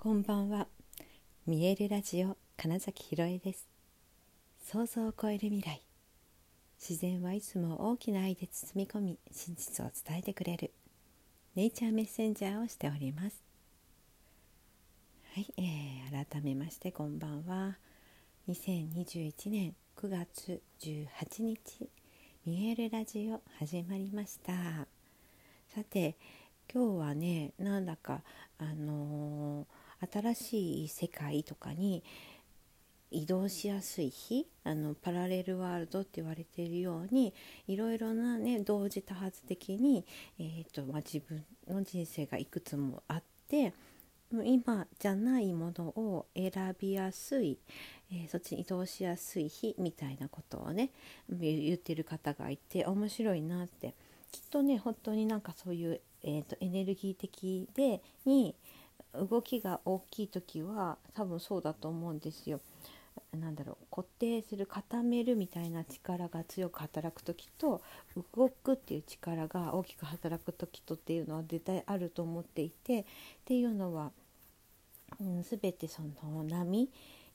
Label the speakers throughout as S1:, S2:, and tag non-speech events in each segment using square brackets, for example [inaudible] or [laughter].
S1: こんばんは。見えるラジオ金崎ひろえです。想像を超える未来。自然はいつも大きな愛で包み込み真実を伝えてくれる。ネイチャーメッセンジャーをしております。はい、えー、改めましてこんばんは。2021年9月18日見えるラジオ始まりました。さて今日はねなんだかあのー新しい世界とかに移動しやすい日あのパラレルワールドって言われているようにいろいろなね同時多発的に、えーとまあ、自分の人生がいくつもあって今じゃないものを選びやすい、えー、そっちに移動しやすい日みたいなことをね言ってる方がいて面白いなって。きっとね本当になんかそういう、えーとエネルギー的でに動きが大きい時は多分そうだと思うんですよ。なんだろう固定する固めるみたいな力が強く働く時と動くっていう力が大きく働く時とっていうのは絶対あると思っていてっていうのは、うん、全てその波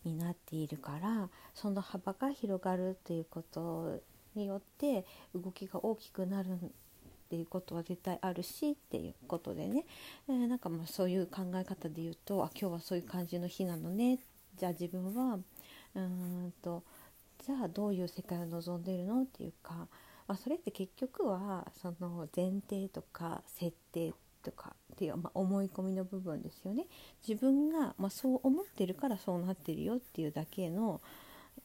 S1: になっているからその幅が広がるっていうことによって動きが大きくなるっていうことは絶対あるしっていうことでね、えー、なんかまあそういう考え方で言うとあ今日はそういう感じの日なのねじゃあ自分はうんとじゃあどういう世界を望んでいるのっていうか、まあ、それって結局はその前提とか設定とかっていう、まあ、思い込みの部分ですよね。自分が、まあ、そう思ってるからそうなってるよっていうだけの、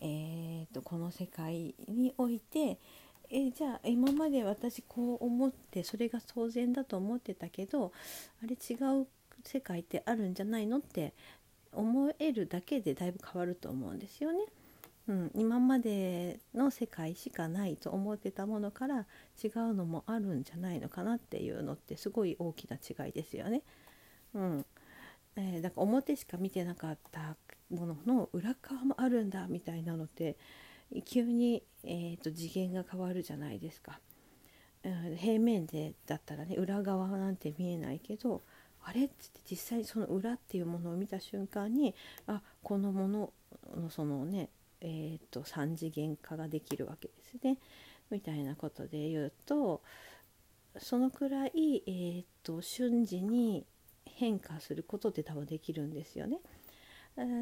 S1: えーとこの世界においてえじゃあ今まで私こう思ってそれが当然だと思ってたけどあれ違う世界ってあるんじゃないのって思えるだけでだいぶ変わると思うんですよね。うん、今までの世界しかないと思ってたものから違うのもあるんじゃないのかなっていうのってすごい大きな違いですよね。うんえー、だから表しか見てなかったものの裏側もあるんだみたいなのって急に、えーと、次元が変わるじゃないですか。平面でだったらね裏側なんて見えないけどあれっつって実際その裏っていうものを見た瞬間にあこのもののそのねえーと、3次元化ができるわけですね。みたいなことで言うとそのくらい、えーと瞬時に変化することって多分できるんですよね。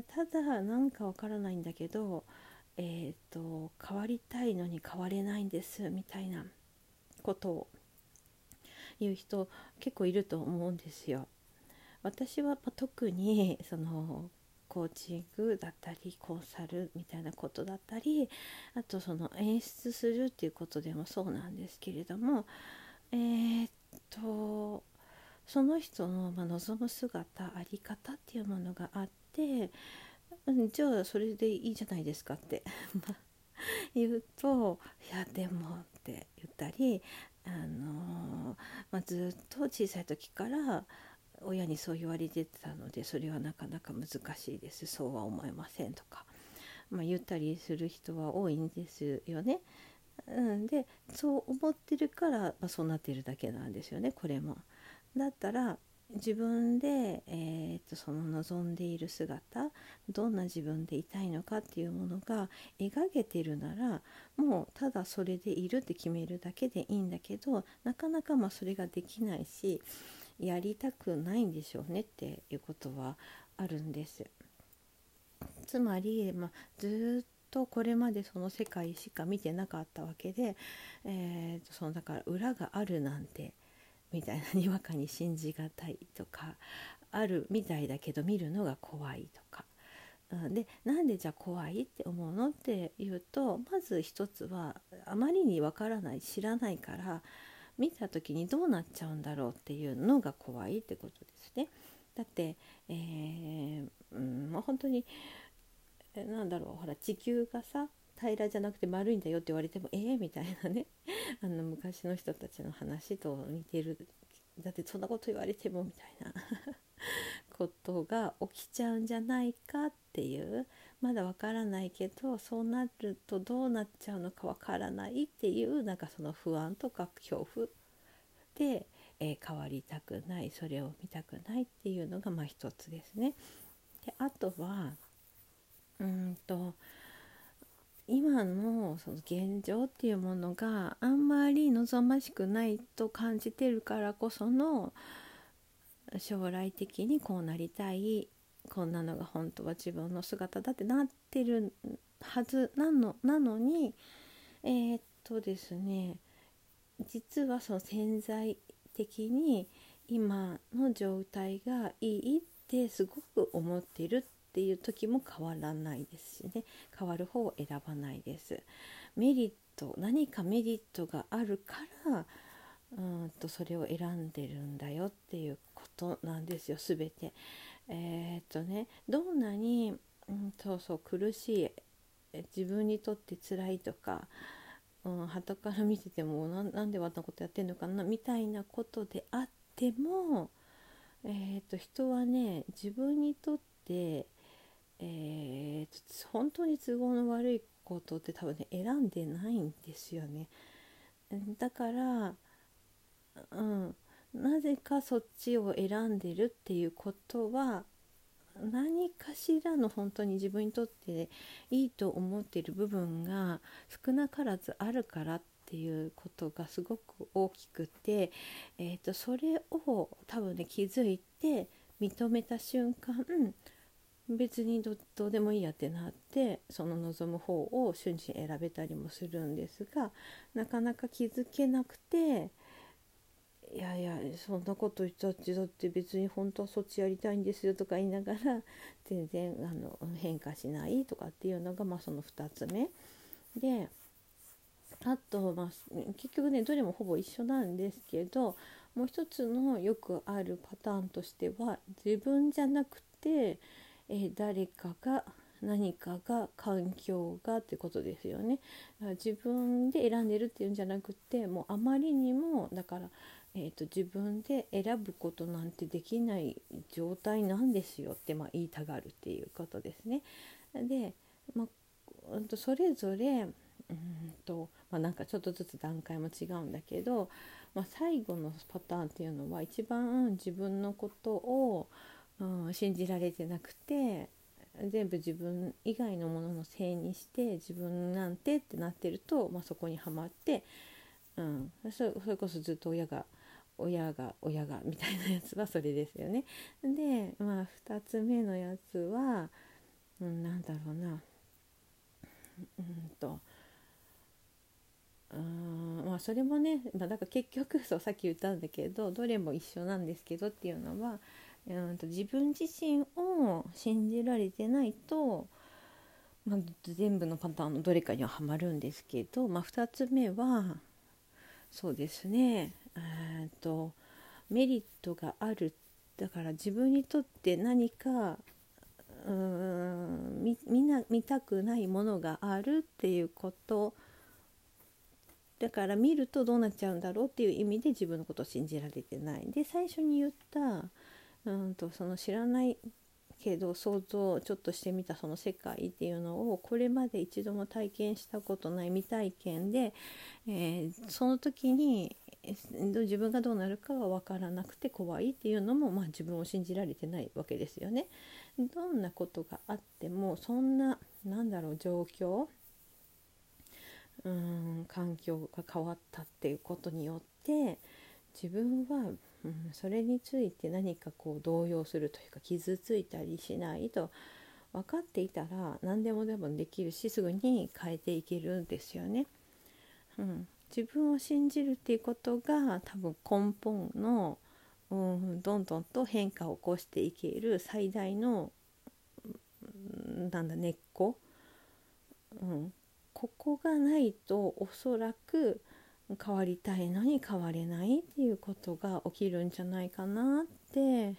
S1: ただなんかわからないんだけどえーと、変わりたいのに変われないんですみたいなことを言う人結構いると思うんですよ。私は特にそのコーチングだったりコンサルみたいなことだったりあとその演出するっていうことでもそうなんですけれどもえー、っとその人の、望む姿あり方っていうものがあって、じゃあそれでいいじゃないですかって [laughs] 言うと「いやでも」って言ったり、あのー、まあ、ずっと小さい時から親にそう言われてたのでそれはなかなか難しいですそうは思えませんとか、まあ、言ったりする人は多いんですよね。うん、でそう思ってるから、まあ、そうなってるだけなんですよねこれも。だったら自分で、えー、とその望んでいる姿どんな自分でいたいのかっていうものが描けてるならもうただそれでいるって決めるだけでいいんだけどなかなかまあそれができないしやりたくないんでしょうねっていうことはあるんです。つまり、まあ、ずっとこれまでその世界しか見てなかったわけで、えー、とそのだから裏があるなんてみたいなにわかに信じがたいとかあるみたいだけど見るのが怖いとか。でなんでじゃあ怖いって思うのっていうとまず一つはあまりにわからない知らないから見た時にどうなっちゃうんだろうっていうのが怖いってことですね。だって、えーうんまあ、本当になんだろうほら地球がさ平らじゃなくて丸いんだよって言われてもええー、みたいなね [laughs] あの昔の人たちの話と似てるだってそんなこと言われてもみたいな [laughs] ことが起きちゃうんじゃないかっていうまだわからないけどそうなるとどうなっちゃうのかわからないっていうなんかその不安とか恐怖で、えー、変わりたくないそれを見たくないっていうのがまあ一つですね。であとはうんと今のその現状っていうものがあんまり望ましくないと感じてるからこその将来的にこうなりたいこんなのが本当は自分の姿だってなってるはずなのなのにえー、っとですね実はその潜在的に今の状態がいいってすごく思ってるっていう時も変わらないですしね。変わる方を選ばないです。メリット何かメリットがあるからうんとそれを選んでるんだよっていうことなんですよ全て。えー、っとねどんなに、うん、そうそう苦しい自分にとって辛いとかうん、から見ててもなんであんなことやってんのかなみたいなことであっても、えーと、人はね自分にとって、えー、本当に都合の悪いことって多分ね選んでないんですよね。だから、うん、なぜかそっちを選んでるっていうことは何かしらの本当に自分にとっていいと思っている部分が少なからずあるからっていうことがすごく大きくて、えーと、それを多分ね気づいて認めた瞬間別にどどうでもいいやってなってその望む方を瞬時に選べたりもするんですがなかなか気づけなくて。いやいやそんなこと言ったってだって別に本当はそっちやりたいんですよとか言いながら [laughs] 全然あの変化しないとかっていうのがまあその2つ目であと、まあ、結局ねどれもほぼ一緒なんですけどもう一つのよくあるパターンとしては自分じゃなくて、えー、誰かが何かが環境がってことですよね自分で選んでるっていうんじゃなくてもうあまりにもだからえーと、自分で選ぶことなんてできない状態なんですよって、まあ、言いたがるっていうことですね。で、まあ、それぞれうんと、まあ、なんかちょっとずつ段階も違うんだけど、まあ、最後のパターンっていうのは一番自分のことを、うん、信じられてなくて全部自分以外のもののせいにして自分なんてってなってると、まあ、そこにはまって、うん、それこそずっと親が親が親がみたいなやつは [laughs] それですよね。でまあ2つ目のやつは、うん、なんだろうなうんとうんまあそれもね、まあ、だから結局そうさっき言ったんだけどどれも一緒なんですけどっていうのはうんと自分自身を信じられてないと、まあ、全部のパターンのどれかにははまるんですけど、まあ、2つ目はそうですねえとメリットがある。だから自分にとって何かうーん見見な見たくないものがあるっていうこと。だから見るとどうなっちゃうんだろうっていう意味で自分のことを信じられてない。で最初に言ったうんとその知らないけど想像ちょっとしてみたその世界っていうのをこれまで一度も体験したことない未体験で、えー、その時に自分がどうなるかは分からなくて怖いっていうのも、まあ、自分を信じられてないわけですよね。どんなことがあってもそんななんだろう状況うん環境が変わったっていうことによって自分は、うん、それについて何かこう動揺するというか傷ついたりしないと分かっていたら何でもでもできるしすぐに変えていけるんですよね。うん、自分を信じるっていうことが多分根本の、うん、どんどんと変化を起こしていける最大のなんだ根っこ、うん、ここがないとおそらく変わりたいのに変われないっていうことが起きるんじゃないかなって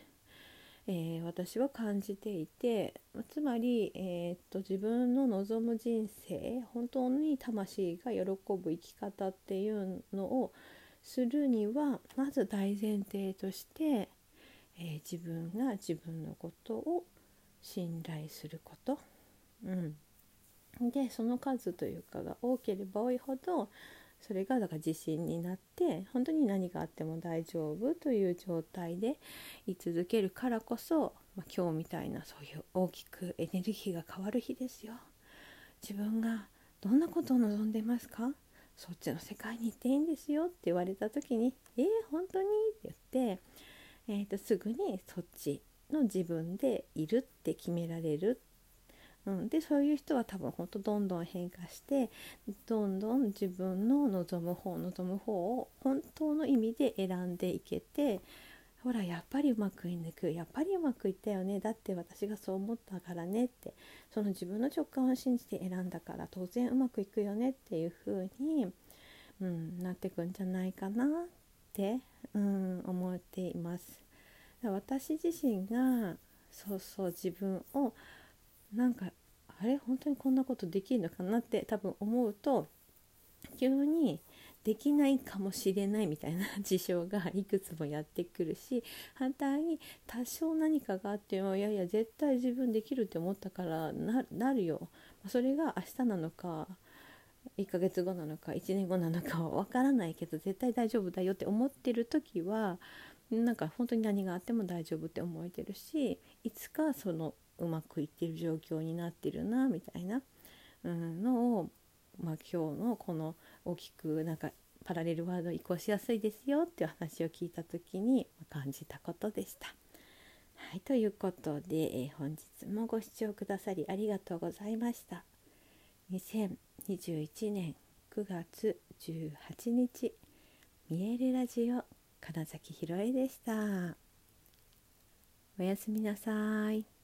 S1: えー、私は感じていてつまり、えー、っと自分の望む人生本当に魂が喜ぶ生き方っていうのをするにはまず大前提として、えー、自分が自分のことを信頼すること、うん、でその数というかが多ければ多いほどそれがだから自信になって本当に何があっても大丈夫という状態で居続けるからこそ、まあ、今日みたいなそういう大きくエネルギーが変わる日ですよ。自分がどんなことを望んでますか？そっちの世界に行っていいんですよって言われた時に「えー、本当に?」って言って、えーと、すぐにそっちの自分でいるって決められる、うん、でそういう人は多分ほんとどんどん変化してどんどん自分の望む方望む方を本当の意味で選んでいけてほらやっぱりうまくいくやっぱりうまくいったよねだって私がそう思ったからねってその自分の直感を信じて選んだから当然うまくいくよねっていう風に、うん、なってくんじゃないかなって、うん、思っています。私自身がそうそう自分をなんかあれ本当にこんなことできるのかなって多分思うと急にできないかもしれないみたいな事象がいくつもやってくるし反対に多少何かがあってもいやいや絶対自分できるって思ったからなるよ。それが明日なのか1ヶ月後なのか1年後なのかは分からないけど絶対大丈夫だよって思ってる時はなんか本当に何があっても大丈夫って思えてるしいつかそのうまくいってる状況になってるなみたいな、うん、のをまあ、今日のこの大きくなんかパラレルワード移行しやすいですよっていう話を聞いた時に感じたことでした。はい、ということで、えー、本日もご視聴くださりありがとうございました。2021年9月18日見えるラジオ金崎ひろえでした。おやすみなさい。